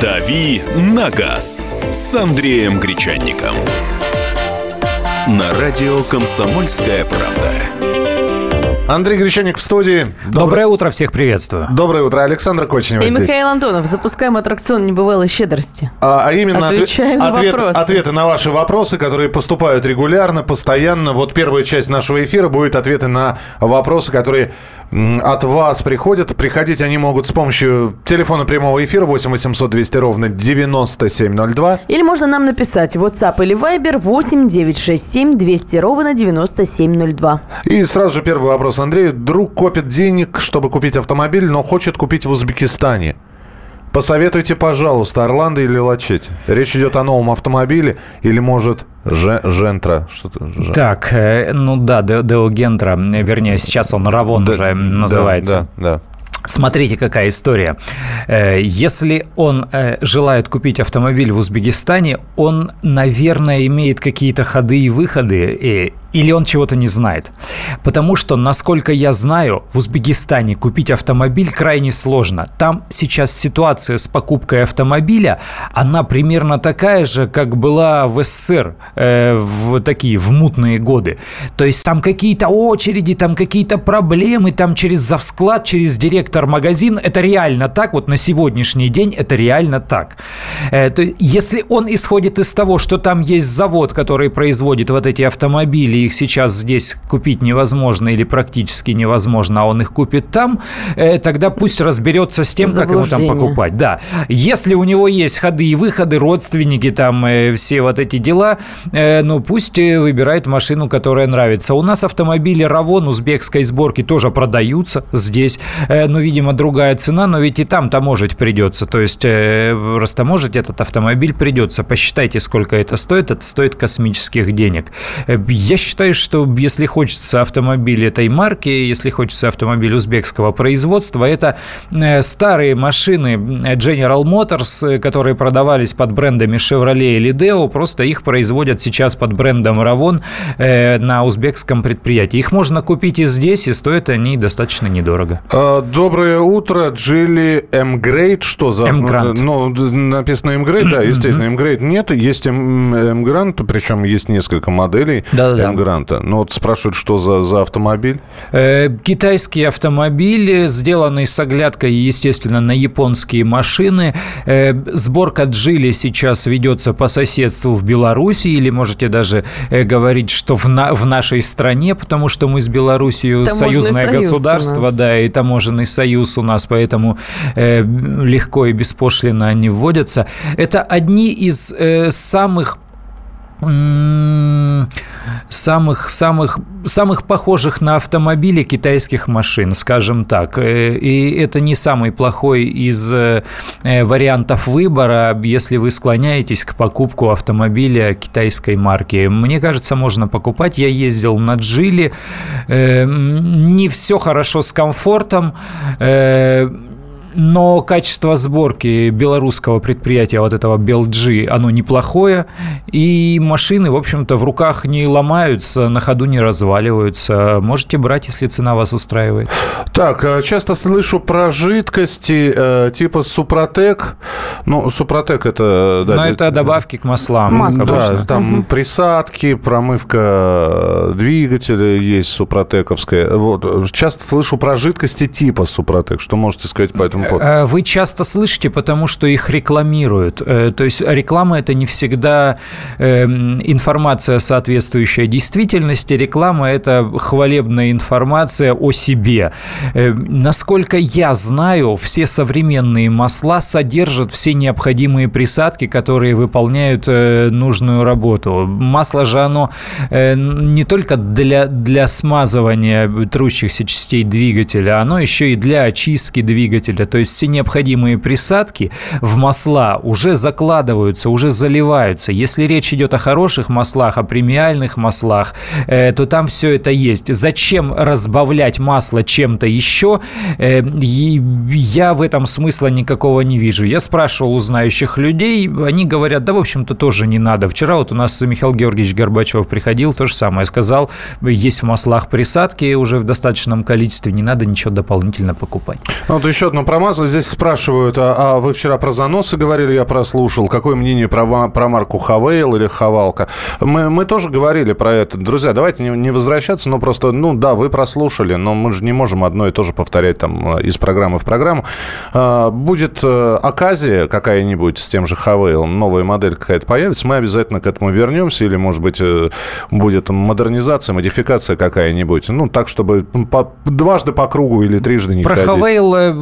«Дави на газ» с Андреем Гречанником. На радио «Комсомольская правда». Андрей Гречаник в студии. Доброе утро, всех приветствую. Доброе утро, Александр Кочнева И здесь. Михаил Антонов. Запускаем аттракцион небывалой щедрости. А, а именно отве- Отвечаем на ответ- вопросы. ответы на ваши вопросы, которые поступают регулярно, постоянно. Вот первая часть нашего эфира будет ответы на вопросы, которые от вас приходят. Приходить они могут с помощью телефона прямого эфира 8 800 200 ровно 9702. Или можно нам написать WhatsApp или Viber 8 967 200 ровно 9702. И сразу же первый вопрос. Андрей, друг копит денег, чтобы купить автомобиль, но хочет купить в Узбекистане. Посоветуйте, пожалуйста, Орландо или Лачете. Речь идет о новом автомобиле или, может, Же- Жентра. Что-то, Же- Так, э, ну да, Де- Део Гентра, вернее, сейчас он Равон Да, уже называется. Да, да. Смотрите, какая история. Э, Если он э, желает купить автомобиль в Узбекистане, он, наверное, имеет какие-то ходы и выходы, э, или он чего-то не знает. Потому что, насколько я знаю, в Узбекистане купить автомобиль крайне сложно. Там сейчас ситуация с покупкой автомобиля, она примерно такая же, как была в СССР э, в такие, в мутные годы. То есть там какие-то очереди, там какие-то проблемы, там через завсклад, через директор магазин. Это реально так, вот на сегодняшний день это реально так. Э, то если он исходит из того, что там есть завод, который производит вот эти автомобили, их сейчас здесь купить невозможно или практически невозможно, а он их купит там, э, тогда пусть разберется с тем, как ему там покупать. Да. Если у него есть ходы и выходы, родственники, там э, все вот эти дела, э, ну пусть выбирает машину, которая нравится. У нас автомобили Равон узбекской сборки тоже продаются здесь. Э, ну, видимо, другая цена, но ведь и там таможить придется. То есть э, растаможить этот автомобиль придется. Посчитайте, сколько это стоит. Это стоит космических денег. Я считаю, что если хочется автомобиль этой марки, если хочется автомобиль узбекского производства, это э, старые машины General Motors, э, которые продавались под брендами Chevrolet или Deo, просто их производят сейчас под брендом Ravon э, на узбекском предприятии. Их можно купить и здесь, и стоят они достаточно недорого. А, Доброе утро, Geely Emgrade. Что за... Emgrand. Ну, д- написано Emgrade, да, естественно, Emgrade нет. Есть Emgrand, причем есть несколько моделей Да-да-да. Emgrand а. Но вот спрашивают, что за, за автомобиль? Э, Китайский автомобиль, сделанный с оглядкой, естественно, на японские машины. Э, Сборка Джили сейчас ведется по соседству в Беларуси, или можете даже э, говорить, что в, на- в нашей стране, потому что мы с Белоруссией Таможенный союзное союз государство, да, и таможенный союз у нас, поэтому легко и беспошлино они вводятся. Это одни из самых самых самых самых похожих на автомобили китайских машин, скажем так. Э, И это не самый плохой из э, э, вариантов выбора, если вы склоняетесь к покупку автомобиля китайской марки. Мне кажется, можно покупать. Я ездил на Джили. Не все хорошо с комфортом. Э, но качество сборки белорусского предприятия, вот этого Белджи, оно неплохое. И машины, в общем-то, в руках не ломаются, на ходу не разваливаются. Можете брать, если цена вас устраивает. Так, э, часто слышу про жидкости э, типа Супротек. Ну, Супротек это... Да, Но это добавки к маслам. Масло. Да, там присадки, промывка э, двигателя есть супротековская. Вот. Часто слышу про жидкости типа Супротек. Что можете сказать по этому поводу? Э, Вы часто слышите, потому что их рекламируют. Э, То есть реклама это не всегда эм, информация, соответствующая действительности. Реклама это хвалебная информация о себе. Э, Насколько я знаю, все современные масла содержат все необходимые присадки, которые выполняют э, нужную работу. Масло же оно э, не только для, для смазывания трущихся частей двигателя, оно еще и для очистки двигателя. То есть все необходимые присадки в масла уже закладываются, уже заливаются. Если речь идет о хороших маслах, о премиальных маслах, э, то там все это есть. Зачем разбавлять масло чем-то еще? Э, я в этом смысла никакого не вижу. Я спрашивал у знающих людей, они говорят, да, в общем-то, тоже не надо. Вчера вот у нас Михаил Георгиевич Горбачев приходил, то же самое сказал, есть в маслах присадки уже в достаточном количестве, не надо ничего дополнительно покупать. Ну, вот еще одно масло. Здесь спрашивают, а, а вы вчера про заносы говорили, я прослушал. Какое мнение про, про марку Хавейл или Хавалка? Мы, мы тоже говорили про это. Друзья, давайте не, не возвращаться, но просто, ну да, вы прослушали, но мы же не можем одно и то же повторять там из программы в программу. А, будет э, оказия какая-нибудь с тем же Хавейл, новая модель какая-то появится, мы обязательно к этому вернемся, или, может быть, э, будет модернизация, модификация какая-нибудь. Ну, так, чтобы по, дважды по кругу или трижды не Про ходить. Хавейл э,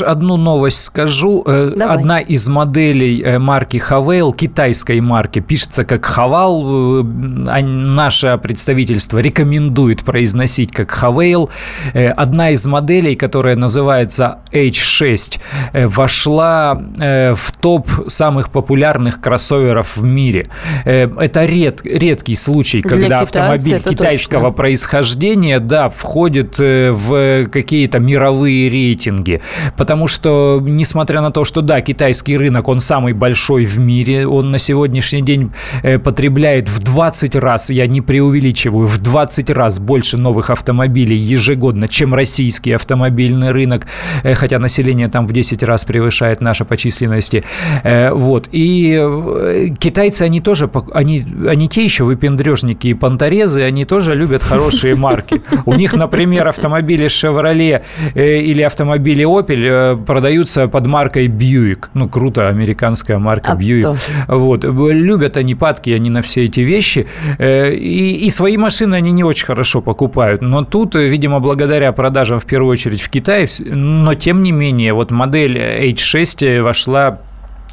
лишь одну новость скажу. Э, Давай. Одна из моделей э, марки Хавейл, китайской марки, пишется как Хавал. А наше представительство рекомендует произносить как Хавейл. Одна из моделей, которая называется H6, вошла в топ самых популярных кроссоверов в мире. Это ред, редкий случай, Для когда китайца автомобиль китайского точно. происхождения, да, входит э, в какие-то мировые рейтинги. Потому что, несмотря на то, что, да, китайский рынок, он самый большой в мире, он на сегодняшний день э, потребляет в 20 раз, я не преувеличиваю, в 20 раз больше новых автомобилей ежегодно, чем российский автомобильный рынок, э, хотя население там в 10 раз превышает наше по численности. Э, Вот. И китайцы, они тоже, они, они те еще выпендрежники и понторезы, они тоже любят хорошие марки. У них, например, автомобили Chevrolet или автомобили Opel продаются под маркой Buick. Ну, круто, американская марка А Buick. Вот. Любят они падки, они на все эти вещи. Э, И, и свои машины они не очень хорошо покупают. Но тут, э, видимо, благодаря продажам в первую очередь в Китае, но тем не менее, вот модель H6 вошла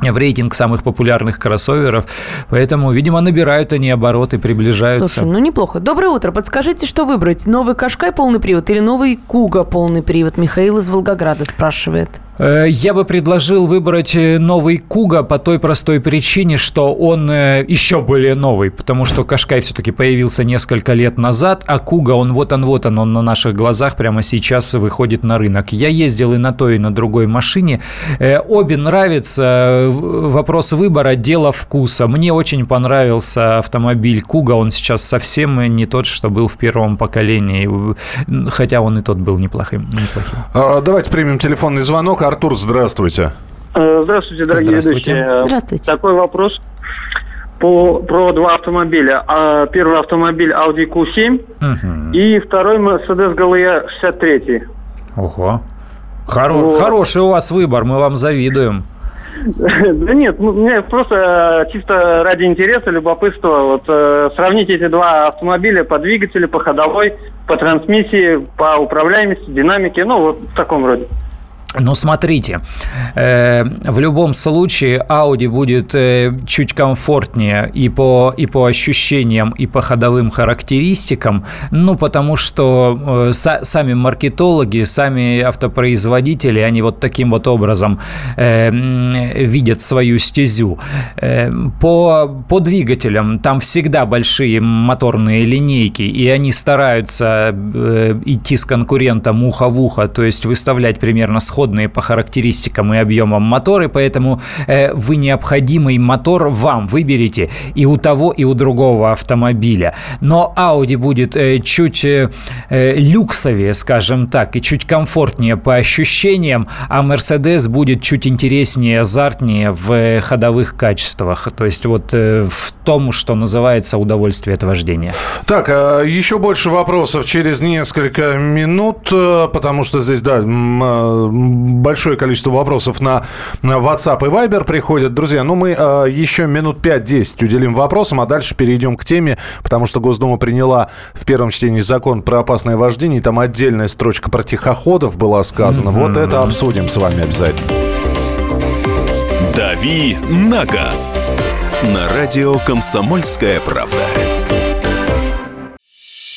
в рейтинг самых популярных кроссоверов, поэтому, видимо, набирают они обороты, приближаются. Слушай, ну неплохо. Доброе утро. Подскажите, что выбрать? Новый Кашкай полный привод или новый Куга полный привод? Михаил из Волгограда спрашивает. Э, Я бы предложил выбрать э, новый Куга по той простой причине, что он э, еще более новый, потому что Кашкай все-таки появился несколько лет назад, а Куга, он вот он, вот он, он на наших глазах прямо сейчас выходит на рынок. Я ездил и на той, и на другой машине. Обе нравятся. Вопрос выбора – дело вкуса. Мне очень понравился автомобиль Куга. Он сейчас совсем не тот, что был в первом поколении, хотя он и тот был неплохим. неплохим. А, Давайте примем телефонный звонок. Артур, здравствуйте. Э, Здравствуйте, дорогие Здравствуйте. ведущие. Э, Здравствуйте. Такой вопрос по, про два автомобиля. А, Первый автомобиль Audi Q7 Мгм. и второй Mercedes GLE 63. Ого. Хоро- Вот. Хороший у вас выбор, мы вам завидуем. Да нет, ну, мне просто э, чисто ради интереса, любопытства, вот э, сравнить эти два автомобиля по двигателю, по ходовой, по трансмиссии, по управляемости, динамике, ну вот в таком роде. Ну, смотрите, э, в любом случае Audi будет э, чуть комфортнее и по, и по ощущениям, и по ходовым характеристикам, ну, потому что э, са- сами маркетологи, сами автопроизводители, они вот таким вот образом э, видят свою стезю. Э, по, по двигателям там всегда большие моторные линейки, и они стараются э, идти с конкурентом ухо в ухо, то есть выставлять примерно сходные по характеристикам и объемам моторы, поэтому э, вы необходимый мотор вам выберете и у того, и у другого автомобиля. Но Audi будет э, чуть э, э, люксовее, скажем так, и чуть комфортнее по ощущениям, а Mercedes будет чуть интереснее, азартнее в э, ходовых качествах, то есть вот э, в том, что называется удовольствие от вождения. Так, а, еще больше вопросов через несколько минут, э, потому что здесь, да, э, большое количество вопросов на на WhatsApp и Viber приходят. Друзья, ну мы э, еще минут 5-10 уделим вопросам, а дальше перейдем к теме, потому что Госдума приняла в первом чтении закон про опасное вождение, и там отдельная строчка про тихоходов была сказана. Вот это обсудим с вами обязательно. «Дави на газ» на радио «Комсомольская правда».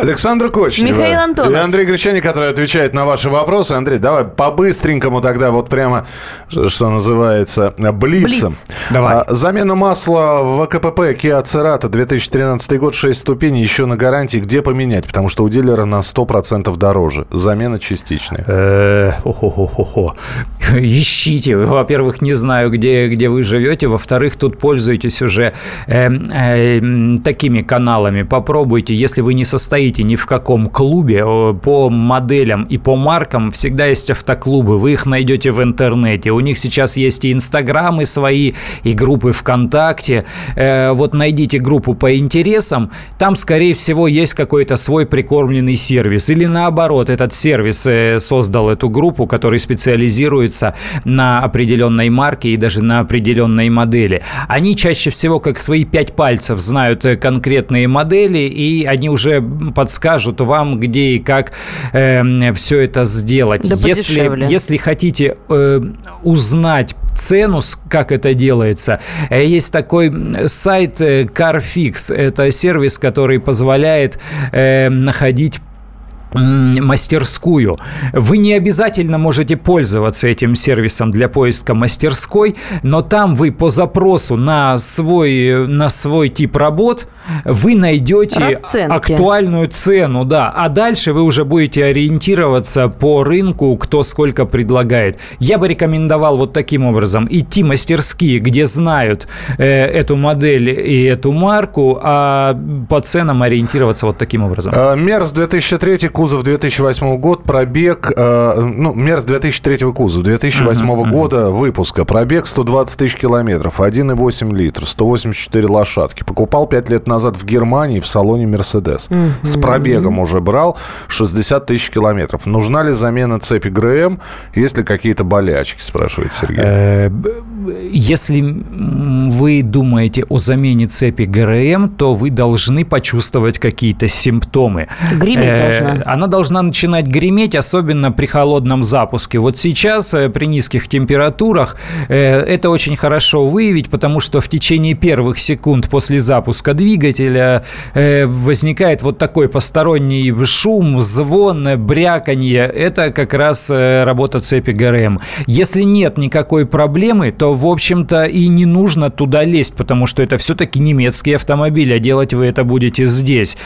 Александр Кочнева. Михаил Антонов. И Андрей Гречаник, который отвечает на ваши вопросы. Андрей, давай по-быстренькому тогда вот прямо, что называется, блицем. Блиц. Давай. А, замена масла в КПП Kia Cerato 2013 год 6 ступеней еще на гарантии. Где поменять? Потому что у дилера на 100% дороже. Замена частичная. Э, Хо-хо-хо-хо. Ищите. Во-первых, не знаю, где, где вы живете. Во-вторых, тут пользуетесь уже э, э, м, такими каналами. Попробуйте, если вы не состоите ни в каком клубе, по моделям и по маркам всегда есть автоклубы. Вы их найдете в интернете. У них сейчас есть и инстаграмы свои, и группы ВКонтакте. Э, Вот найдите группу по интересам. Там, скорее всего, есть какой-то свой прикормленный сервис. Или наоборот, этот сервис э, создал эту группу, который специализируется на определенной марке и даже на определенной модели. Они чаще всего, как свои пять пальцев, знают э, конкретные модели, и они уже подскажут вам, где и как все это сделать. Да если, подешевле. если хотите э, узнать цену, как это делается, э, есть такой сайт э, Carfix. Это сервис, который позволяет э, находить мастерскую. Вы не обязательно можете пользоваться этим сервисом для поиска мастерской, но там вы по запросу на свой, на свой тип работ вы найдете Расценки. актуальную цену, да, а дальше вы уже будете ориентироваться по рынку, кто сколько предлагает. Я бы рекомендовал вот таким образом идти мастерские, где знают э, эту модель и эту марку, а по ценам ориентироваться вот таким образом. Э, Мерс 2003, кузов 2008 год, пробег, э, ну, Мерс 2003 кузов, 2008 года выпуска, пробег 120 тысяч километров, 1,8 литра, 184 лошадки. Покупал 5 лет назад в Германии в салоне Мерседес. С пробегом уже брал 60 тысяч километров. Нужна ли замена цепи ГРМ? Есть ли какие-то болячки, спрашивает Сергей. Э, Если вы думаете о замене цепи ГРМ, то вы должны почувствовать какие-то симптомы. Греметь Э, должна. Она должна начинать греметь, особенно при холодном запуске. Вот сейчас э, при низких температурах э, это очень хорошо выявить, потому что в течение первых секунд после запуска двигателя э, возникает вот такой посторонний шум, звон, бряканье. Это как раз работа цепи ГРМ. Если нет никакой проблемы, то, в общем-то, и не нужно туда лезть, потому что это все-таки немецкий автомобиль, а делать вы это будете здесь.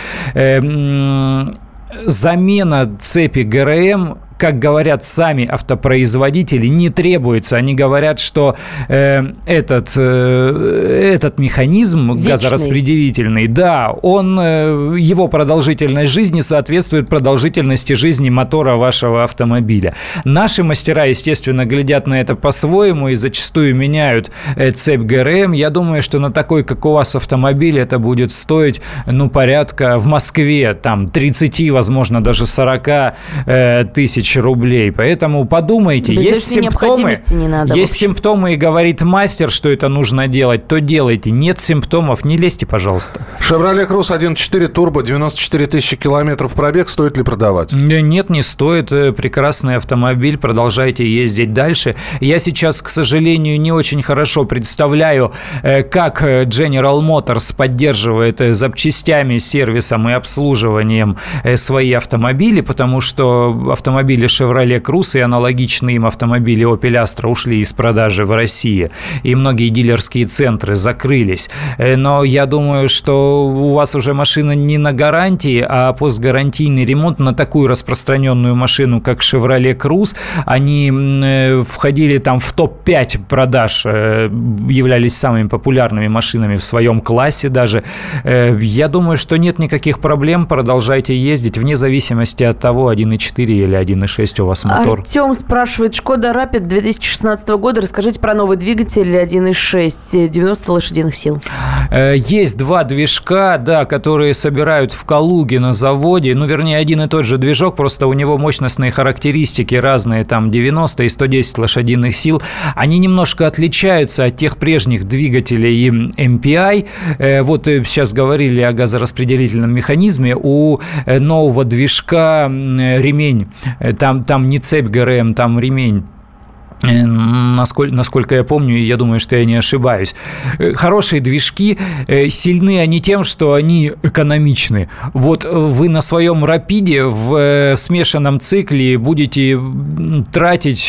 Замена цепи ГРМ как говорят сами автопроизводители, не требуется. Они говорят, что э, этот, э, этот механизм Вечный. газораспределительный, да, он, э, его продолжительность жизни соответствует продолжительности жизни мотора вашего автомобиля. Наши мастера, естественно, глядят на это по-своему и зачастую меняют э, цепь ГРМ. Я думаю, что на такой, как у вас автомобиль, это будет стоить, ну, порядка в Москве, там, 30, возможно, даже 40 э, тысяч рублей. Поэтому подумайте, Без есть симптомы, не надо, есть симптомы, и говорит мастер, что это нужно делать, то делайте. Нет симптомов, не лезьте, пожалуйста. Шевроле Круз 1.4 турбо, 94 тысячи километров пробег. Стоит ли продавать? Нет, не стоит. Э, Прекрасный автомобиль. Продолжайте ездить дальше. Я сейчас, к сожалению, не очень хорошо представляю, э, как э, General Motors поддерживает запчастями, сервисом и обслуживанием свои автомобили, потому что автомобили Chevrolet Cruze и аналогичные им автомобили Opel Astra ушли из продажи в России. И многие дилерские центры закрылись. Э, Но я думаю, что у вас уже машина не на гарантии, а постгарантийный ремонт на такую распространенную машину, как Chevrolet Cruze, они э, входили там в топ-5 продаж, э, являлись самыми популярными машинами в своем классе даже. Я думаю, что нет никаких проблем, продолжайте ездить вне зависимости от того, 1.4 или 1.8 1.6 у вас мотор. Артем спрашивает, Шкода Рапид 2016 года. Расскажите про новый двигатель 1.6, 90 лошадиных сил. Э, есть два движка, да, которые собирают в Калуге на заводе. Ну, вернее, один и тот же движок, просто у него мощностные характеристики разные, там 90 и 110 лошадиных сил. Они немножко отличаются от тех прежних двигателей MPI. Э, вот сейчас говорили о газораспределительном механизме. У нового движка ремень, там, там не цепь ГРМ, там ремень Э, насколько, насколько я помню, и я думаю, что я не ошибаюсь. Э, хорошие движки, э, сильны они тем, что они экономичны. Вот вы на своем рапиде в смешанном цикле будете тратить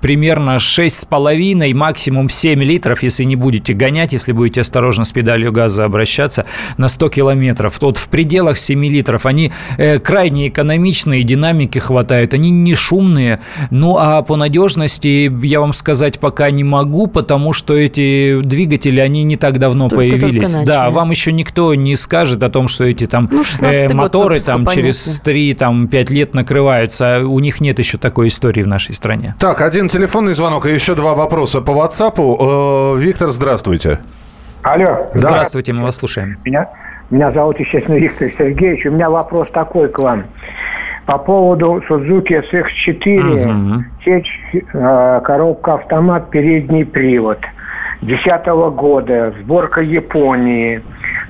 примерно 6,5, максимум 7 литров, если не будете гонять, если будете осторожно с педалью газа обращаться, на 100 километров. Вот в пределах 7 литров они крайне экономичные, динамики хватает, они не шумные, ну а по надежности я вам сказать пока не могу, потому что эти двигатели, они не так давно только, появились. Только да, вам еще никто не скажет о том, что эти там ну, э, моторы там через 3-5 лет накрываются. У них нет еще такой истории в нашей стране. Так, один телефонный звонок и еще два вопроса по WhatsApp. Э, Виктор, здравствуйте. Алло. Здравствуйте, мы вас слушаем. Меня, меня зовут, естественно, Виктор Сергеевич. У меня вопрос такой к вам. По поводу Suzuki SX4, угу. течь, э, коробка автомат, передний привод. 2010 года, сборка Японии.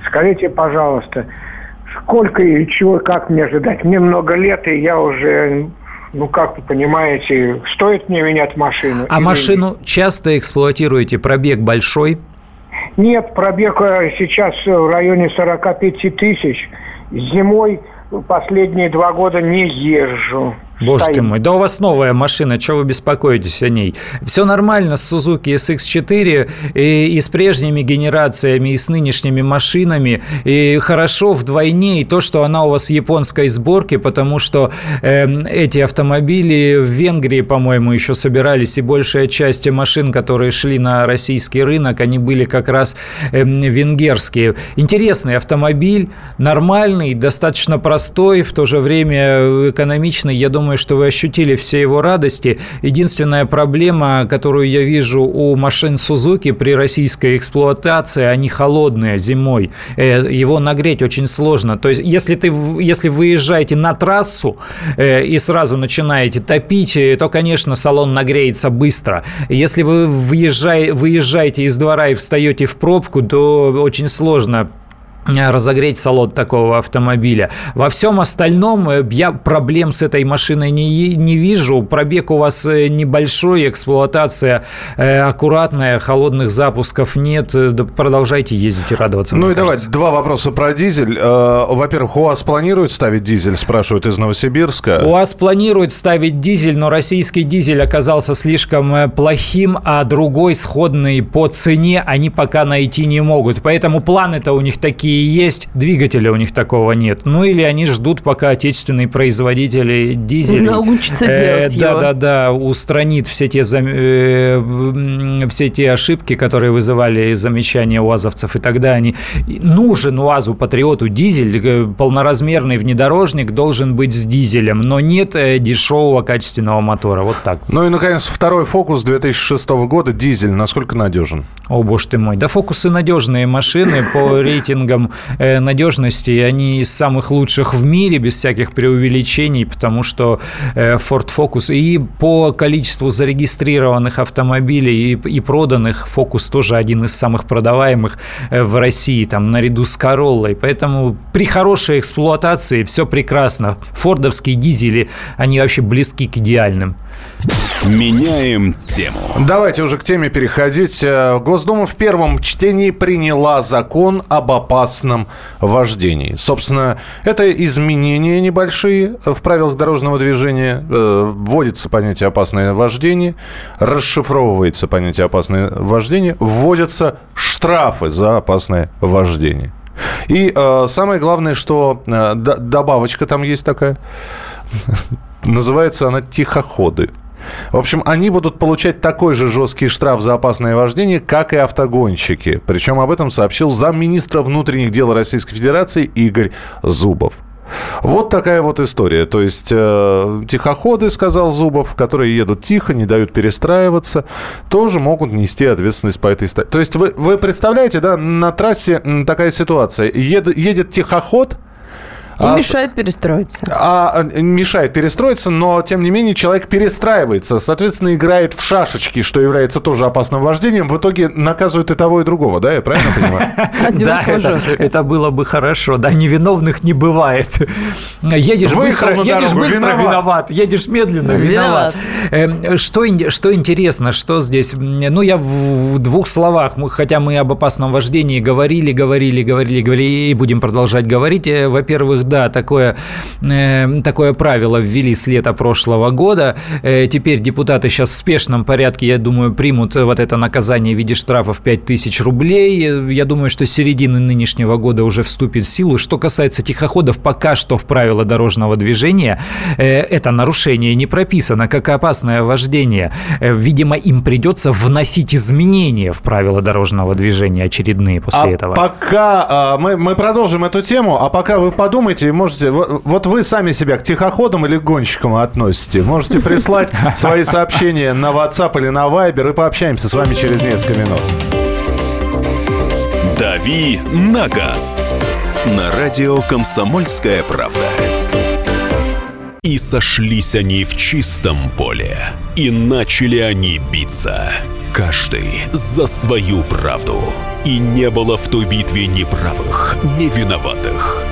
Скажите, пожалуйста, сколько и чего, как мне ожидать? Мне много лет, и я уже ну, как вы понимаете, стоит мне менять машину? А машину часто эксплуатируете? Пробег большой? Нет, пробег э, сейчас в районе 45 тысяч. Зимой последние два года не езжу. Боже стоит. ты мой, да у вас новая машина, чего вы беспокоитесь о ней? Все нормально с Suzuki SX4 и, и с прежними генерациями, и с нынешними машинами. И хорошо вдвойне и то, что она у вас японской сборки, потому что э, эти автомобили в Венгрии, по-моему, еще собирались, и большая часть машин, которые шли на российский рынок, они были как раз э, венгерские. Интересный автомобиль, нормальный, достаточно простой, в то же время экономичный. Я думаю, думаю, что вы ощутили все его радости. Единственная проблема, которую я вижу у машин Suzuki при российской эксплуатации, они холодные зимой. Э, его нагреть очень сложно. То есть, если, ты, если выезжаете на трассу э, и сразу начинаете топить, э, то, конечно, салон нагреется быстро. Если вы выезжаете из двора и встаете в пробку, то очень сложно разогреть салон такого автомобиля. Во всем остальном э, я проблем с этой машиной не, не вижу. Пробег у вас э, небольшой, эксплуатация э, аккуратная, холодных запусков нет. Продолжайте ездить и радоваться. Ну и давайте два вопроса про дизель. Во-первых, у вас планируют ставить дизель, спрашивают из Новосибирска. У вас планируют ставить дизель, но российский дизель оказался слишком плохим, а другой сходный по цене они пока найти не могут. Поэтому планы-то у них такие есть, двигателя у них такого нет. Ну или они ждут, пока отечественные производители дизелей... Научатся э, делать Да, его. да, да, устранит все те, э, все те ошибки, которые вызывали замечания уазовцев, и тогда они... Нужен УАЗу, Патриоту дизель, э, полноразмерный внедорожник должен быть с дизелем, но нет э, дешевого качественного мотора. Вот так. Ну и, наконец, второй фокус 2006 года, дизель, насколько надежен? О, боже ты мой. Да фокусы надежные машины по рейтингам маркером э, надежности. Они из самых лучших в мире, без всяких преувеличений, потому что э, Ford Focus и по количеству зарегистрированных автомобилей и, и проданных Focus тоже один из самых продаваемых э, в России, там, наряду с Короллой. Поэтому при хорошей эксплуатации все прекрасно. Фордовские дизели, они вообще близки к идеальным. Меняем тему. Давайте уже к теме переходить. Госдума в первом чтении приняла закон об опасности опасном вождении. Собственно, это изменения небольшие в правилах дорожного движения. Э, вводится понятие «опасное вождение», расшифровывается понятие «опасное вождение», вводятся штрафы за опасное вождение. И э, самое главное, что э, добавочка там есть такая. Называется она «тихоходы». В общем, они будут получать такой же жесткий штраф за опасное вождение, как и автогонщики. Причем об этом сообщил замминистра внутренних дел Российской Федерации Игорь Зубов. Вот такая вот история. То есть э, тихоходы, сказал Зубов, которые едут тихо, не дают перестраиваться, тоже могут нести ответственность по этой статье. То есть вы, вы представляете, да, на трассе такая ситуация. Ед- едет тихоход, И а мешает перестроиться. а а, мешает перестроиться, но тем не менее человек перестраивается, соответственно, играет в шашечки, что является тоже опасным вождением. В итоге наказывают и того, и другого, да, я правильно понимаю? Да, это, было бы хорошо. Да, невиновных не бывает. Едешь быстро, едешь быстро, виноват. Едешь медленно, виноват. Эм, Что, ин- что интересно, что здесь? Ну, я в двух словах, хотя мы об опасном вождении говорили, говорили, говорили, говорили, и будем продолжать говорить. Э, Во-первых, да, такое, э, такое правило ввели с лета прошлого года. Э, Теперь депутаты сейчас в спешном порядке, я думаю, примут вот это наказание в виде штрафов 5000 рублей. Я думаю, что с середины нынешнего года уже вступит в силу. Что касается тихоходов, пока что в правила дорожного движения э, это нарушение не прописано, как опасное вождение. Видимо, им придется вносить изменения в правила дорожного движения очередные после а этого. пока а, мы, мы продолжим эту тему, а пока вы подумайте, можете, вот, вот вы сами себя к тихоходам или к гонщикам относите, можете прислать свои сообщения на WhatsApp или на Viber и пообщаемся с вами через несколько минут. «Дави на газ» на радио «Комсомольская правда». И сошлись они в чистом поле, и начали они биться. Каждый за свою правду. И не было в той битве ни правых, ни виноватых.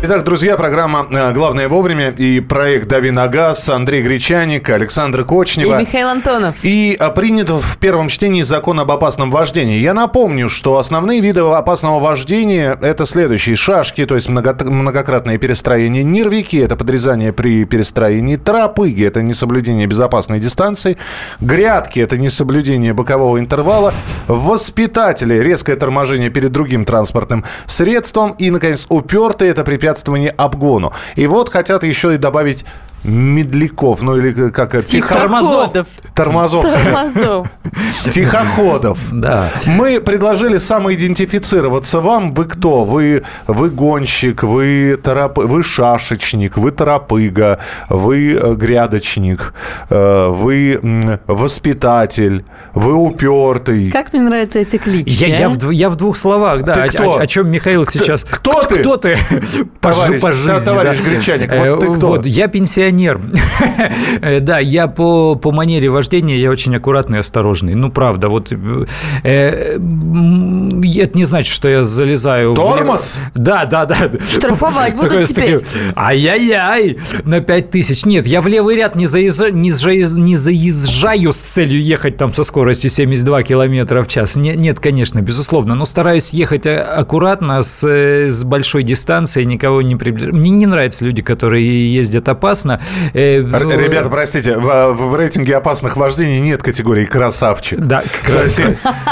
Итак, друзья, программа э, «Главное вовремя» и проект «Дави на газ» Андрей Гречаник, Александр И Кочнева. Михаил Антонов. И а, принят в первом чтении закон об опасном вождении. Я напомню, что основные виды опасного вождения – это следующие. Шашки, то есть много- многократное перестроение. Нервики – это подрезание при перестроении. Тропыги – это несоблюдение безопасной дистанции. Грядки – это несоблюдение бокового интервала. Воспитатели – резкое торможение перед другим транспортным средством. И, наконец, упертые – это препятствование обгону. И вот хотят еще и добавить медляков, ну или как это? тихо- Тормозов. Тормозов. Тормозов. Тихоходов. Да. Мы предложили самоидентифицироваться. Вам вы кто? Вы, вы гонщик, вы, тороп... вы шашечник, вы торопыга, вы э, грядочник, э, вы воспитатель, вы упертый. Как мне нравятся эти клички. Я, я, а? в, дв- я в двух словах, да. Ты О- кто? О, о чем Михаил сейчас... кто ты? Кто ты? По, Товарищ, по да, жизни, товарищ да. Гречаник, Э, вот ты кто? Вот, я пенсионер. Э, Да, я по, по манере вождения, я очень аккуратный и осторожный. Ну, правда, вот... э, Это не значит, что я залезаю... в Тормоз? Да, да, да. Штрафовать будут с теперь. Ай-яй-яй, на 5 тысяч. Нет, я в левый ряд не, заезжа- не, заез- не заезжаю с целью ехать там со скоростью 72 километра в час. Не- нет, конечно, безусловно, но стараюсь ехать э, аккуратно, с, э, с большой дистанцией, никого не приближать. Мне не нравятся люди, которые ездят опасно. Э, ну, Ребята, простите, в, в рейтинге опасных вождений нет категории красавчик. Да, То есть,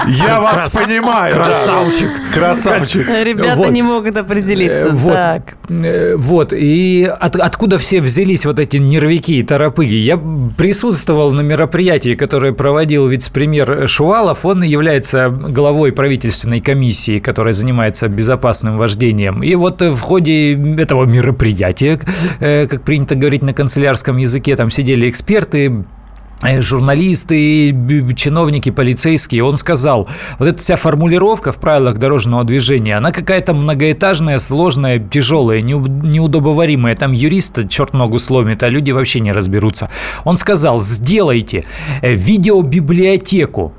Я вас понимаю. красавчик. Красавчик. Ребята не могут определиться. Э, Вот, Так. Э, вот. И от- откуда все взялись вот эти нервики и торопыги? Я присутствовал на мероприятии, которое проводил вице-премьер Шувалов. Он является главой правительственной комиссии, которая занимается безопасным вождением. И вот э, в ходе этого мероприятия, э, как принято говорить на канцелярском языке, там сидели эксперты, э, журналисты, чиновники, полицейские, он сказал, вот эта вся формулировка в правилах дорожного движения, она какая-то многоэтажная, сложная, тяжелая, неу- неудобоваримая. Там юрист черт ногу сломит, а люди вообще не разберутся. Он сказал, сделайте э, видеобиблиотеку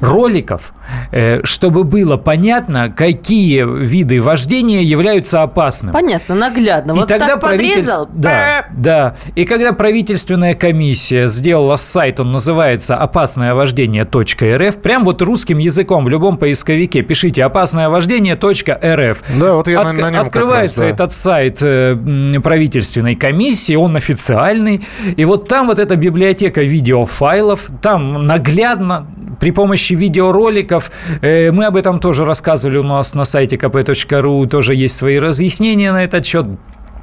роликов, э, чтобы было понятно, какие виды вождения являются опасными. Понятно, наглядно. И вот тогда так правительство... подрезал. Да, да. И когда правительственная комиссия сделала сайт, он называется «Опасное вождение.рф», прям вот русским языком в любом поисковике пишите «Опасное вождение.рф». Да, вот я на- на нем Открывается раз, да. этот сайт э, правительственной комиссии, он официальный. И вот там вот эта библиотека видеофайлов, там наглядно при помощи видеороликов, э, мы об этом тоже рассказывали у нас на сайте kp.ru, тоже есть свои разъяснения на этот счет.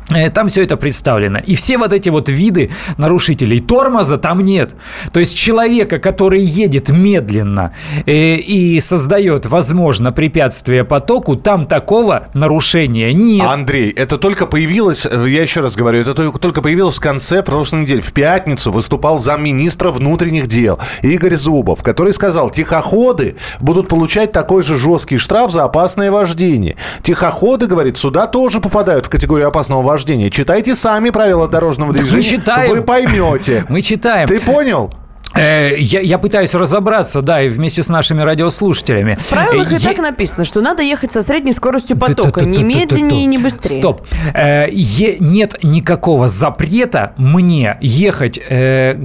Э, Там все это представлено. И все вот эти вот виды нарушителей тормоза там нет. То есть человека, который едет медленно э, и создает, возможно, препятствие потоку, там такого нарушения нет. Андрей, это только появилось, э, я еще раз говорю, это только только появилось в конце прошлой недели. В пятницу выступал замминистра внутренних дел Игорь Зубов, который сказал, тихоходы будут получать такой же жесткий штраф за опасное вождение. Тихоходы, говорит, сюда тоже попадают в категорию опасного вождения. Читайте сами правила дорожного Так мы движения. читаем. Вы поймете. Мы читаем. Ты понял? Э, Я, я пытаюсь разобраться, да, и вместе с нашими радиослушателями. В правилах Э, и я- так написано, что надо ехать со средней скоростью потока, не медленнее и не быстрее. Стоп. Э, е- нет никакого запрета мне ехать э,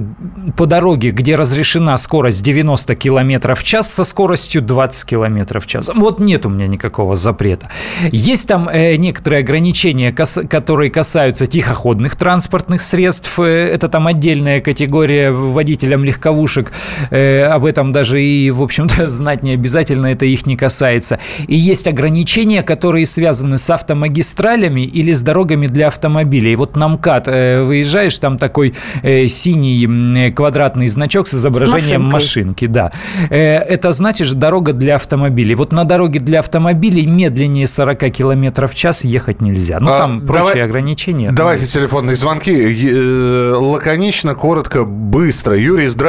по дороге, где разрешена скорость 90 километров в час со скоростью 20 километров в час. Вот нет у меня никакого запрета. Есть там э, некоторые ограничения, кас- которые касаются тихоходных транспортных средств. Это там отдельная категория водителям легковушек. Э, об этом даже и, в общем-то, знать не обязательно, это их не касается. И есть ограничения, которые связаны с автомагистралями или с дорогами для автомобилей. Вот на МКАД э, выезжаешь, там такой э, синий э, квадратный значок с изображением машинкой. машинки. Да. Э, это значит же дорога для автомобилей. Вот на дороге для автомобилей медленнее 40 километров в час ехать нельзя. Ну, А, там давай- прочие ограничения. Давайте телефонные звонки. Э, Лаконично, коротко, быстро. Юрий, здравствуйте.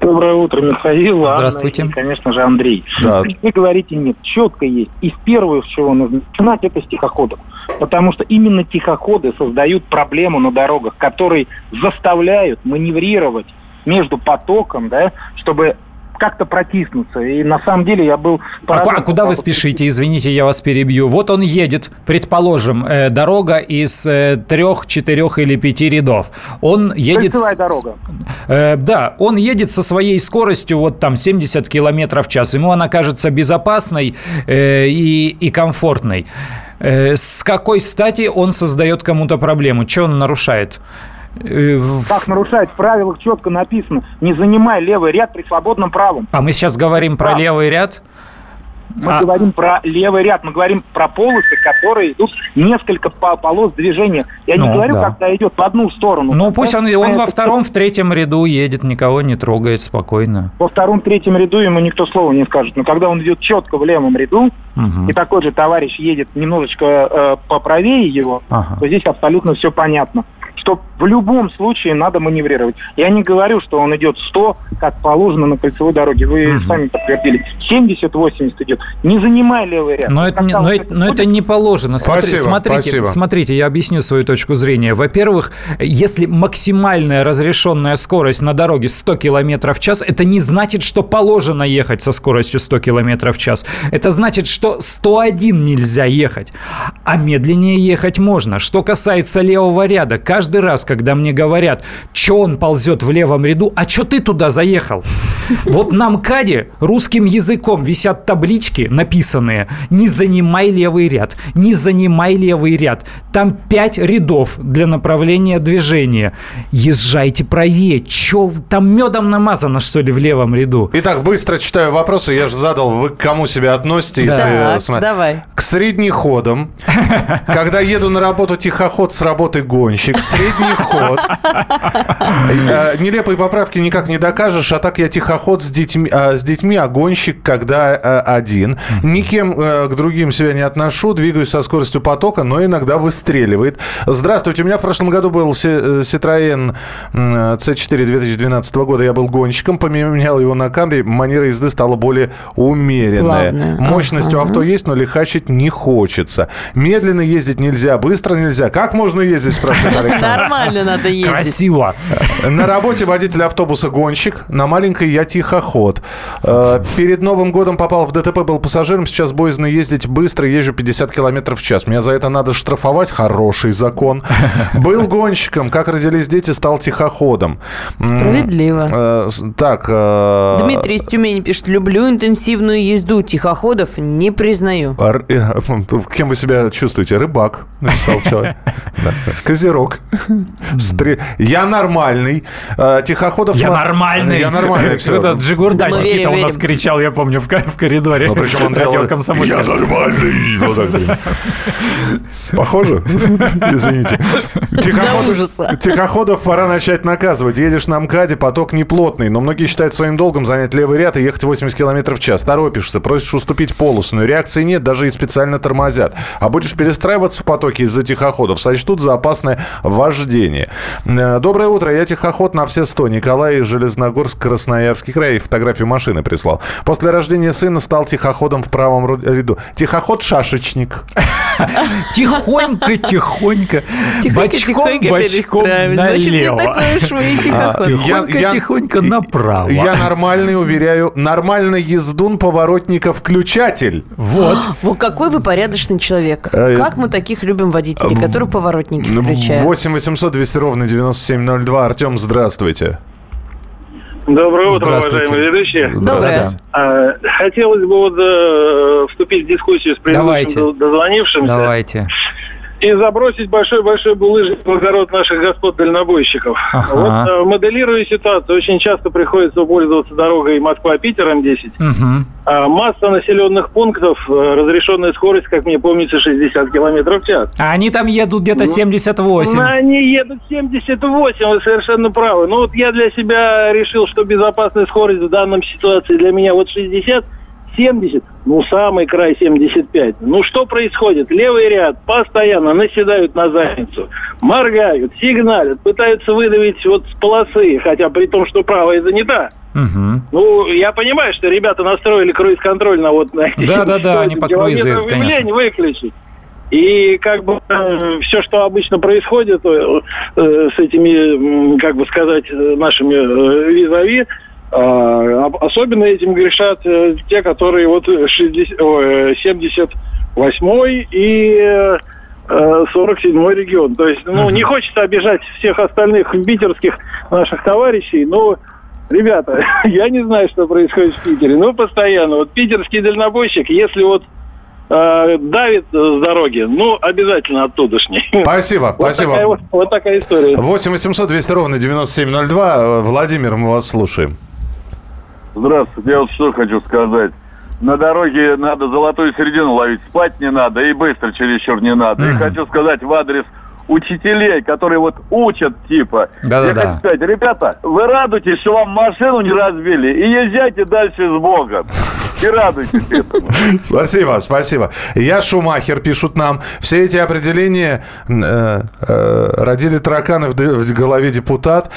Доброе утро, Михаил. Анна Здравствуйте. И, конечно же, Андрей. Да. Вы говорите нет, четко есть. И первое, с чего нужно начинать, это с тихоходов. Потому что именно тихоходы создают проблему на дорогах, которые заставляют маневрировать между потоком, да, чтобы как-то протиснуться. И на самом деле я был... А, поражен, а куда вы спешите? Извините, я вас перебью. Вот он едет, предположим, э, дорога из э, трех, четырех или пяти рядов. Он едет... Кольцевая дорога. Э, да, он едет со своей скоростью вот там 70 километров в час. Ему она кажется безопасной э, и, и комфортной. Э, с какой стати он создает кому-то проблему? Что он нарушает? Э, Как нарушать? В правилах четко написано. Не занимай левый ряд при свободном правом. А мы сейчас говорим про левый ряд? Мы А- говорим про левый ряд, мы говорим про полосы, которые идут несколько по- полос движения. Я не Ну, говорю, да. когда идет в одну сторону. Ну, пусть он, он во втором, в третьем ряду едет, никого не трогает, спокойно. Во втором, третьем ряду ему никто слова не скажет. Но когда он идет четко в левом ряду, И такой же товарищ едет немножечко э, поправее его, Ага. то здесь абсолютно все понятно. Что в любом случае надо маневрировать. Я не говорю, что он идет 100, как положено на кольцевой дороге. Вы Мгм. сами подтвердили. 70-80 идет. Не занимай левый ряд. Но это, не, но, это, но это не положено. Смотри- Спасибо, смотрите, спасибо. смотрите, я объясню свою точку зрения. Во-первых, если максимальная разрешенная скорость на дороге 100 км в час, это не значит, что положено ехать со скоростью 100 км в час. Это значит, что 101 нельзя ехать, а медленнее ехать можно. Что касается левого ряда, каждый раз, когда мне говорят, что он ползет в левом ряду, а что ты туда заехал? Вот на МКАДе русским языком висят таблички, написанные «Не занимай левый ряд», «Не занимай левый ряд». Там пять рядов для направления движения. Езжайте правее. Че, там медом намазано, что ли, в левом ряду? Итак, быстро читаю вопросы. Я же задал, вы к кому себя относите? если, э, Так, давай. К среднеходам. Когда еду на работу тихоход, с работы гонщик. Средний ход. Э, Нелепой поправки никак не докажешь, а так я тихоход с детьми, а, с детьми а гонщик, когда э, один. Никем э, к другим себя не отношу, двигаюсь со скоростью потока, но иногда выстреливает. Здравствуйте, у меня в прошлом году был Citroёn м, C4 2012 года, я был гонщиком, поменял его на Camry, манера езды стала более умеренная. Мощность авто есть, но лихачить не хочется. Медленно ездить нельзя, быстро нельзя. Как можно ездить, спрашивает Александр? Нормально надо ездить. Красиво. На работе водитель автобуса гонщик, на маленькой я тихоход. Э, перед Новым годом попал в ДТП, был пассажиром, сейчас боязно ездить быстро, езжу 50 километров в час. Меня за это надо штрафовать, хороший закон. Был гонщиком, как родились дети, стал тихоходом. Справедливо. Э, так. Э, Дмитрий из Тюмени пишет, люблю интенсивную езду, тихоходов не признаю. Кем вы себя чувствуете? Рыбак, написал человек. Козерог. Я нормальный. Тихоходов... Я нормальный. Я нормальный. Все. Это Джигурда Никита у нас кричал, я помню, в коридоре. Ну, причем он делал... Я нормальный. Похоже? Извините. Тихоходов пора начать наказывать. Едешь на МКАДе, поток неплотный, но многие считают своим долгом занять левый ряд и ехать 80 км в час. Торопишься, просишь уступить полосу, но реакции нет, даже и специально тормозят. А будешь перестраиваться в потоке из-за тихоходов, сочтут за опасное вождение. Э, доброе утро, я тихоход на все сто. Николай Железногорск, Красноярский край. Фотографию машины прислал. После рождения сына стал тихоходом в правом ряду. Тихоход-шашечник. Тихонько, тихонько. Бочком, бочком налево. Тихонько, тихонько направо. Я нормальный, уверяю. Нормальный ездун, поворотников-включатель. Вот. Вот какой вы порядочный человек. Э, как мы таких любим водителей, которые поворотники включают. 8 800 200 ровно 9702. Артем, здравствуйте. Доброе утро, уважаемые ведущие. Доброе. А, хотелось бы вот э, вступить в дискуссию с предыдущим дозвонившимся. Давайте и забросить большой-большой булыжник благород наших господ дальнобойщиков. Ага. Вот э, моделируя ситуацию, очень часто приходится пользоваться дорогой Москва-Питер М10. Угу. А масса населенных пунктов, э, разрешенная скорость, как мне помнится, 60 км в час. А они там едут где-то 78. Ну, они едут 78, вы совершенно правы. Но вот я для себя решил, что безопасная скорость в данном ситуации для меня вот 60 70, ну, самый край 75. Ну, что происходит? Левый ряд постоянно наседают на задницу, моргают, сигналят, пытаются выдавить вот с полосы, хотя при том, что правая занята. Угу. Ну, я понимаю, что ребята настроили круиз-контроль на вот на Да-да-да, они по круизу, конечно. выключить. И как бы э, все, что обычно происходит э, э, с этими, как бы сказать, нашими визави, особенно этим грешат э, те, которые вот 60, 78 и 47 регион. То есть, ну, не хочется обижать всех остальных питерских наших товарищей, но Ребята, я не знаю, что происходит в Питере. Ну, постоянно. Вот питерский дальнобойщик, если вот э, давит с дороги, ну, обязательно оттудошний. Спасибо, вот спасибо. Такая, вот, вот такая история. 8 800 200 ровно 9702. Владимир, мы вас слушаем. Здравствуйте, я вот что хочу сказать. На дороге надо золотую середину ловить. Спать не надо и быстро чересчур не надо. Mm-hmm. И хочу сказать в адрес учителей, которые вот учат типа. Да, Я да, хочу сказать, ребята, вы радуйтесь, что вам машину не разбили и езжайте дальше с Богом и радуйтесь этому. Спасибо, спасибо. Я Шумахер, пишут нам. Все эти определения э, э, родили тараканы в, в голове депутат.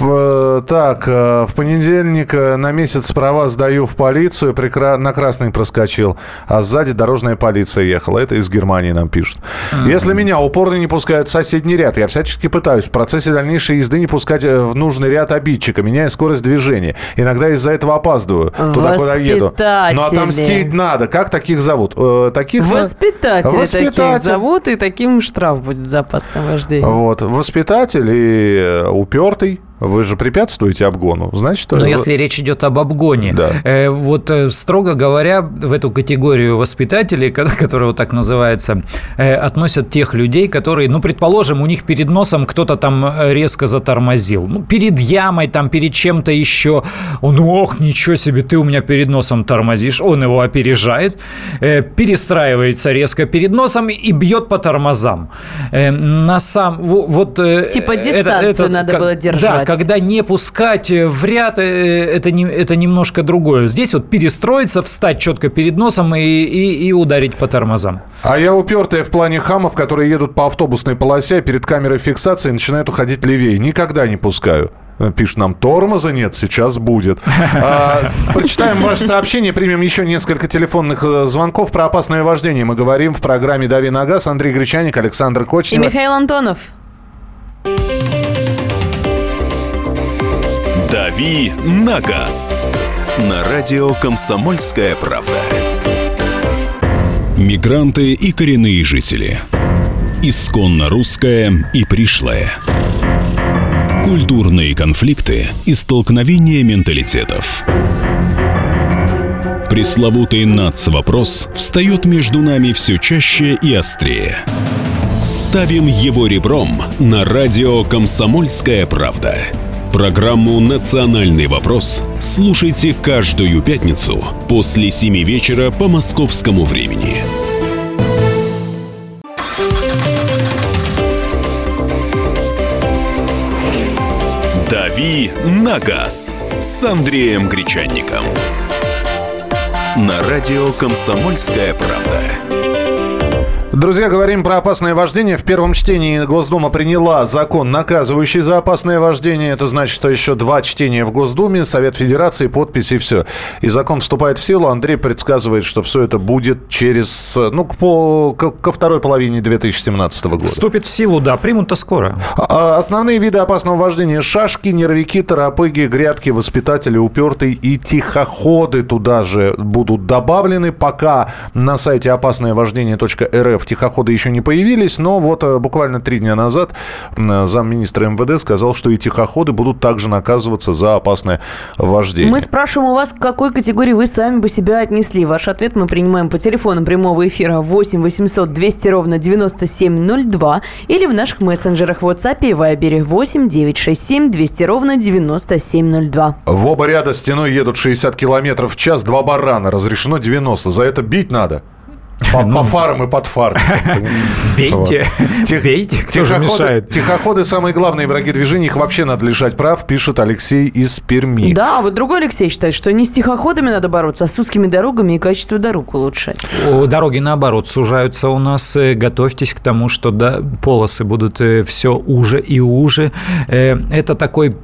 Э, так, э, в понедельник э, на месяц права сдаю в полицию, прекра... на красный проскочил, а сзади дорожная полиция ехала. Это из Германии нам пишут. Mm-hmm. Если меня упорно не пускают в соседний ряд, я всячески пытаюсь в процессе дальнейшей езды не пускать э, в нужный ряд обидчика, меняя скорость движения. Иногда из-за этого опаздываю. Туда, куда еду. Ну, отомстить надо. Как таких зовут? Э, таких... Воспитатели, Воспитатель. таких зовут, и таким штраф будет за опасное вождение. Вот. Воспитатель и э, упертый. Вы же препятствуете обгону, значит... Но вы... если речь идет об обгоне, да. э, вот э, строго говоря, в эту категорию воспитателей, которая вот так называется, э, относят тех людей, которые, ну, предположим, у них перед носом кто-то там э, резко затормозил, ну, перед ямой, там, перед чем-то еще, он, ох, ничего себе, ты у меня перед носом тормозишь, он его опережает, э, перестраивается резко перед носом и бьет по тормозам. Э, на сам, вот... Э, типа дистанцию это, это, надо как, было держать. Да, когда не пускать в ряд, э, это, не, это немножко другое. Здесь вот перестроиться, встать четко перед носом и, и, и ударить по тормозам. А я упертая в плане хамов, которые едут по автобусной полосе, а перед камерой фиксации начинают уходить левее. Никогда не пускаю. Пишут нам, тормоза нет, сейчас будет. А, прочитаем ваше сообщение, примем еще несколько телефонных э, звонков про опасное вождение. Мы говорим в программе «Дави на газ». Андрей Гречаник, Александр Кочнев. И Михаил Антонов. «Дави на газ» на радио «Комсомольская правда». Мигранты и коренные жители. Исконно русская и пришлая. Культурные конфликты и столкновения менталитетов. Пресловутый НАЦ-вопрос встает между нами все чаще и острее. Ставим его ребром на радио «Комсомольская правда». Программу «Национальный вопрос» слушайте каждую пятницу после 7 вечера по московскому времени. «Дави на газ» с Андреем Гречанником. На радио «Комсомольская правда». Друзья, говорим про опасное вождение. В первом чтении Госдума приняла закон, наказывающий за опасное вождение. Это значит, что еще два чтения в Госдуме, Совет Федерации, подписи и все. И закон вступает в силу. Андрей предсказывает, что все это будет через, ну, по, ко второй половине 2017 года. Вступит в силу, да, примут-то скоро. А, основные виды опасного вождения – шашки, нервики, торопыги, грядки, воспитатели, упертые и тихоходы туда же будут добавлены. Пока на сайте тихоходы еще не появились, но вот э, буквально три дня назад замминистра МВД сказал, что и тихоходы будут также наказываться за опасное вождение. Мы спрашиваем у вас, к какой категории вы сами бы себя отнесли. Ваш ответ мы принимаем по телефону прямого эфира 8 800 200 ровно 9702 или в наших мессенджерах в WhatsApp и Viber 8 967 200 ровно 9702. В оба ряда стеной едут 60 километров в час, два барана, разрешено 90. За это бить надо. По, ну, по фарам и под фар. Бейте, Тих, бейте, кто тихоходы, же мешает. Тихоходы самые главные враги движения, их вообще надо лишать прав, пишет Алексей из Перми. Да, вот другой Алексей считает, что не с тихоходами надо бороться, а с узкими дорогами и качество дорог улучшать. Дороги, наоборот, сужаются у нас. Э, готовьтесь к тому, что да, полосы будут э, все уже и уже. Э, это такой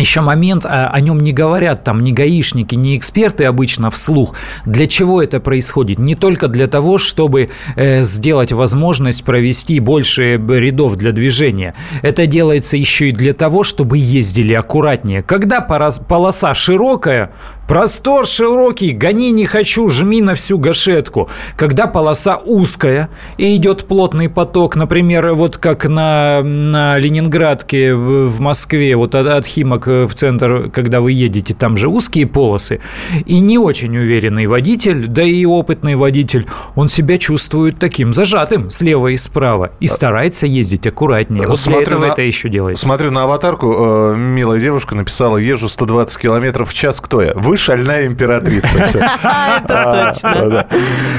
еще момент, а, о нем не говорят там ни гаишники, ни эксперты обычно вслух. Для чего это происходит? Не только для того, чтобы э, сделать возможность провести больше рядов для движения. Это делается еще и для того, чтобы ездили аккуратнее. Когда полоса широкая, Простор широкий, гони не хочу, жми на всю гашетку. Когда полоса узкая и идет плотный поток, например, вот как на, на Ленинградке в Москве, вот от, от Химок в центр, когда вы едете, там же узкие полосы, и не очень уверенный водитель, да и опытный водитель, он себя чувствует таким зажатым слева и справа и старается ездить аккуратнее. Вот смотрю для этого на, это еще делается. Смотрю на аватарку, э, милая девушка написала, езжу 120 километров в час, кто я? Вы вы шальная императрица. Это точно.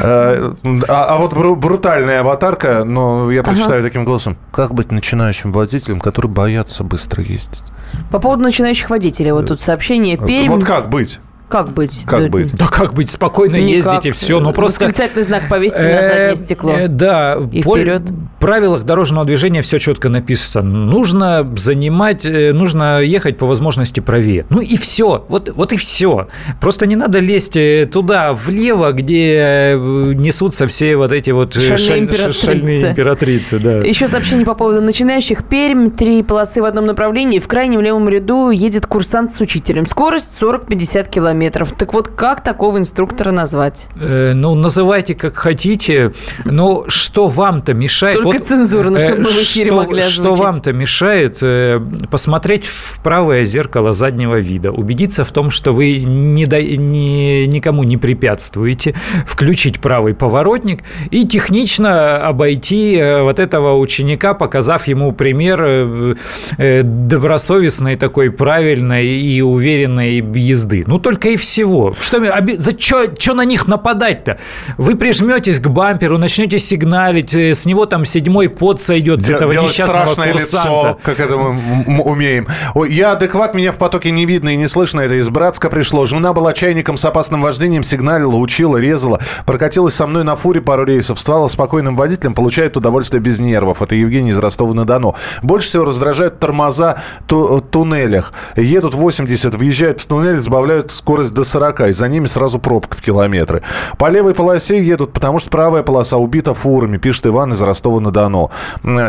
А, а вот брутальная аватарка, но я прочитаю таким голосом. Как быть начинающим водителем, который боятся быстро ездить? По поводу начинающих водителей, вот тут сообщение. Вот как быть? Как быть? Как да, быть? Да как быть? Спокойно Никак. ездите, все. Ну просто... Восклицательный знак повесьте на э, заднее стекло. Э, да. И вперед. В правилах дорожного движения все четко написано. Нужно занимать, э, нужно ехать по возможности правее. Ну и все. Вот, вот и все. Просто не надо лезть туда, влево, где несутся все вот эти вот шальные, шаль... императрицы. шальные императрицы. Да. Еще сообщение по поводу начинающих. Пермь, три полосы в одном направлении. В крайнем левом ряду едет курсант с учителем. Скорость 40-50 километров километров. Так вот, как такого инструктора назвать? Э, ну, называйте как хотите. Но что вам-то мешает? Только вот, цензурно, чтобы мы в эфире что, могли озвучить. Что вам-то мешает э, посмотреть в правое зеркало заднего вида, убедиться в том, что вы не до, не, никому не препятствуете, включить правый поворотник и технично обойти э, вот этого ученика, показав ему пример э, э, добросовестной такой правильной и уверенной езды. Ну, только только и всего. Что, за что на них нападать-то? Вы прижметесь к бамперу, начнете сигналить, э, с него там седьмой пот сойдет с этого несчастного страшное курсанта. лицо, как это мы умеем. Ой, я адекват, меня в потоке не видно и не слышно. Это из Братска пришло. Жена была чайником с опасным вождением, сигналила, учила, резала. Прокатилась со мной на фуре пару рейсов, стала спокойным водителем, получает удовольствие без нервов. Это Евгений из Ростова-на-Дону. Больше всего раздражают тормоза в туннелях. Едут 80, въезжают в туннель, сбавляют скорость скорость до 40, и за ними сразу пробка в километры. По левой полосе едут, потому что правая полоса убита фурами, пишет Иван из Ростова-на-Дону.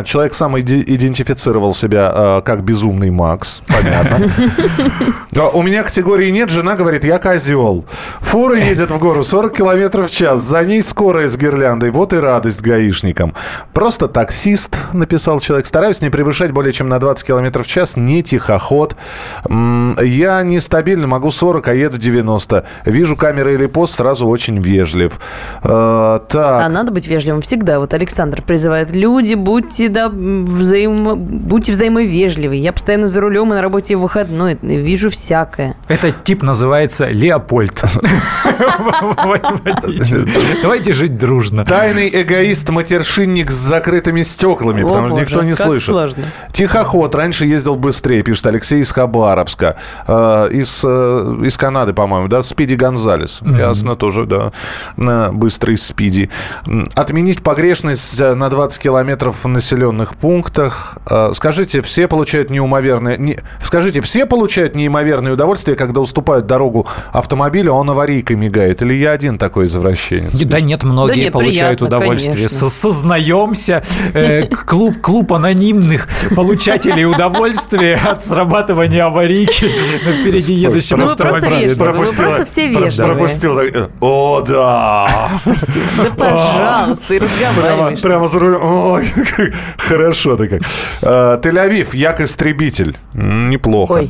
Человек сам идентифицировал себя э, как безумный Макс, понятно. У меня категории нет, жена говорит, я козел. Фура едет в гору 40 километров в час, за ней скорая с гирляндой, вот и радость гаишникам. Просто таксист, написал человек, стараюсь не превышать более чем на 20 километров в час, не тихоход. Я нестабильно, могу 40, а еду 90. Вижу камеры или пост, сразу очень вежлив. Э, Так. А надо быть вежливым всегда. Вот Александр призывает. Люди, будьте, да, взаимо... будьте взаимовежливы. Я постоянно за рулем и на работе в выходной. Вижу всякое. Этот тип называется Леопольд. Давайте жить дружно. Тайный эгоист-матершинник с закрытыми стеклами, потому что никто не слышит. Тихоход. Раньше ездил быстрее, пишет Алексей из Хабаровска. Э, из, э, из Канады, по-моему, да? Спиди Гонзалес. Ясно, тоже, да. На быстрый Спиди. Отменить погрешность э, на 20 километров в населенных пунктах. Э, скажите, все получают неумоверное... не- Скажите, все получают неимоверное удовольствие, когда уступают дорогу автомобилю, а он аварийкой мигает? Или я один такой извращенец? Да нет, многие Да нет, получают приятно, удовольствие. Сознаемся, э, клуб, клуб анонимных получателей удовольствия от срабатывания аварийки на впереди едущем Ну, вы просто автомобиле. вежливы, вы просто все вежливые. Пропустил. так, О, да. Да пожалуйста, и Прямо, разговариваешь. прямо за рулем. Ой, как хорошо-то как. Э, Тель-Авив, як истребитель. Неплохо.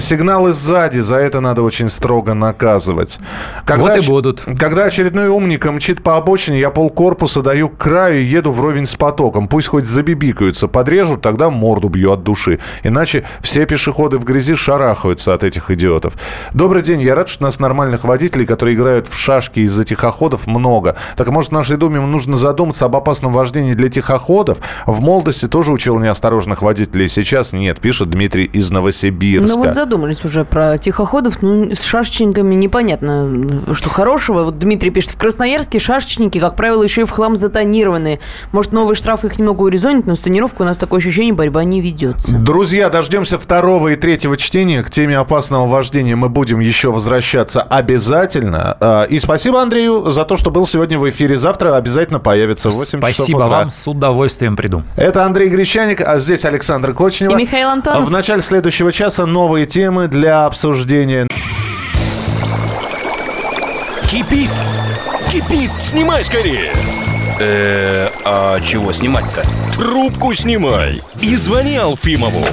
Сигналы сзади, за это надо очень строго наказывать. Вот и будут. Когда очередной умник мчит по обочине, я полкорпуса даю к краю и еду вровень с потоком. Пусть хоть забибикаются, подрежут, тогда морду бью от души. Иначе все пешеходы в грязи шарахаются от этих идиотов. Добрый день, я рад, что у нас нормальных водителей, которые играют в шашки из-за тихоходов, много. Так может, нашей Думе нужно задуматься об опасном вождении для тихоходов? В молодости тоже учил неосторожных водителей, сейчас нет, пишет Дмитрий из Новосибирска. Ну вот задумались уже про тихоходов, ну с шашечниками непонятно, что хорошего. Вот Дмитрий пишет, в Красноярске шашечники, как правило, еще и в хлам затонированные. Может, новый штраф их немного урезонит, но с тонировкой у нас такое ощущение, борьба не ведется. Друзья, дождемся второго и третьего чтения. К теме опасного вождения мы будем еще возвращаться обязательно. А, И спасибо Андрею за то, что был сегодня в эфире. Завтра обязательно появится в 8 часов Спасибо вам, с удовольствием приду. Это Андрей Гречаник, а здесь Александр Кочнева. И Михаил Антонов. В начале следующего часа новые темы для обсуждения. Кипит! Кипит! Снимай скорее! Э, а чего снимать-то? Трубку снимай и звони Алфимову.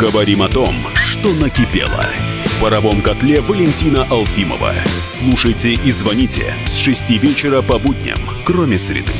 Говорим о том, что накипело. В паровом котле Валентина Алфимова. Слушайте и звоните с 6 вечера по будням, кроме среды.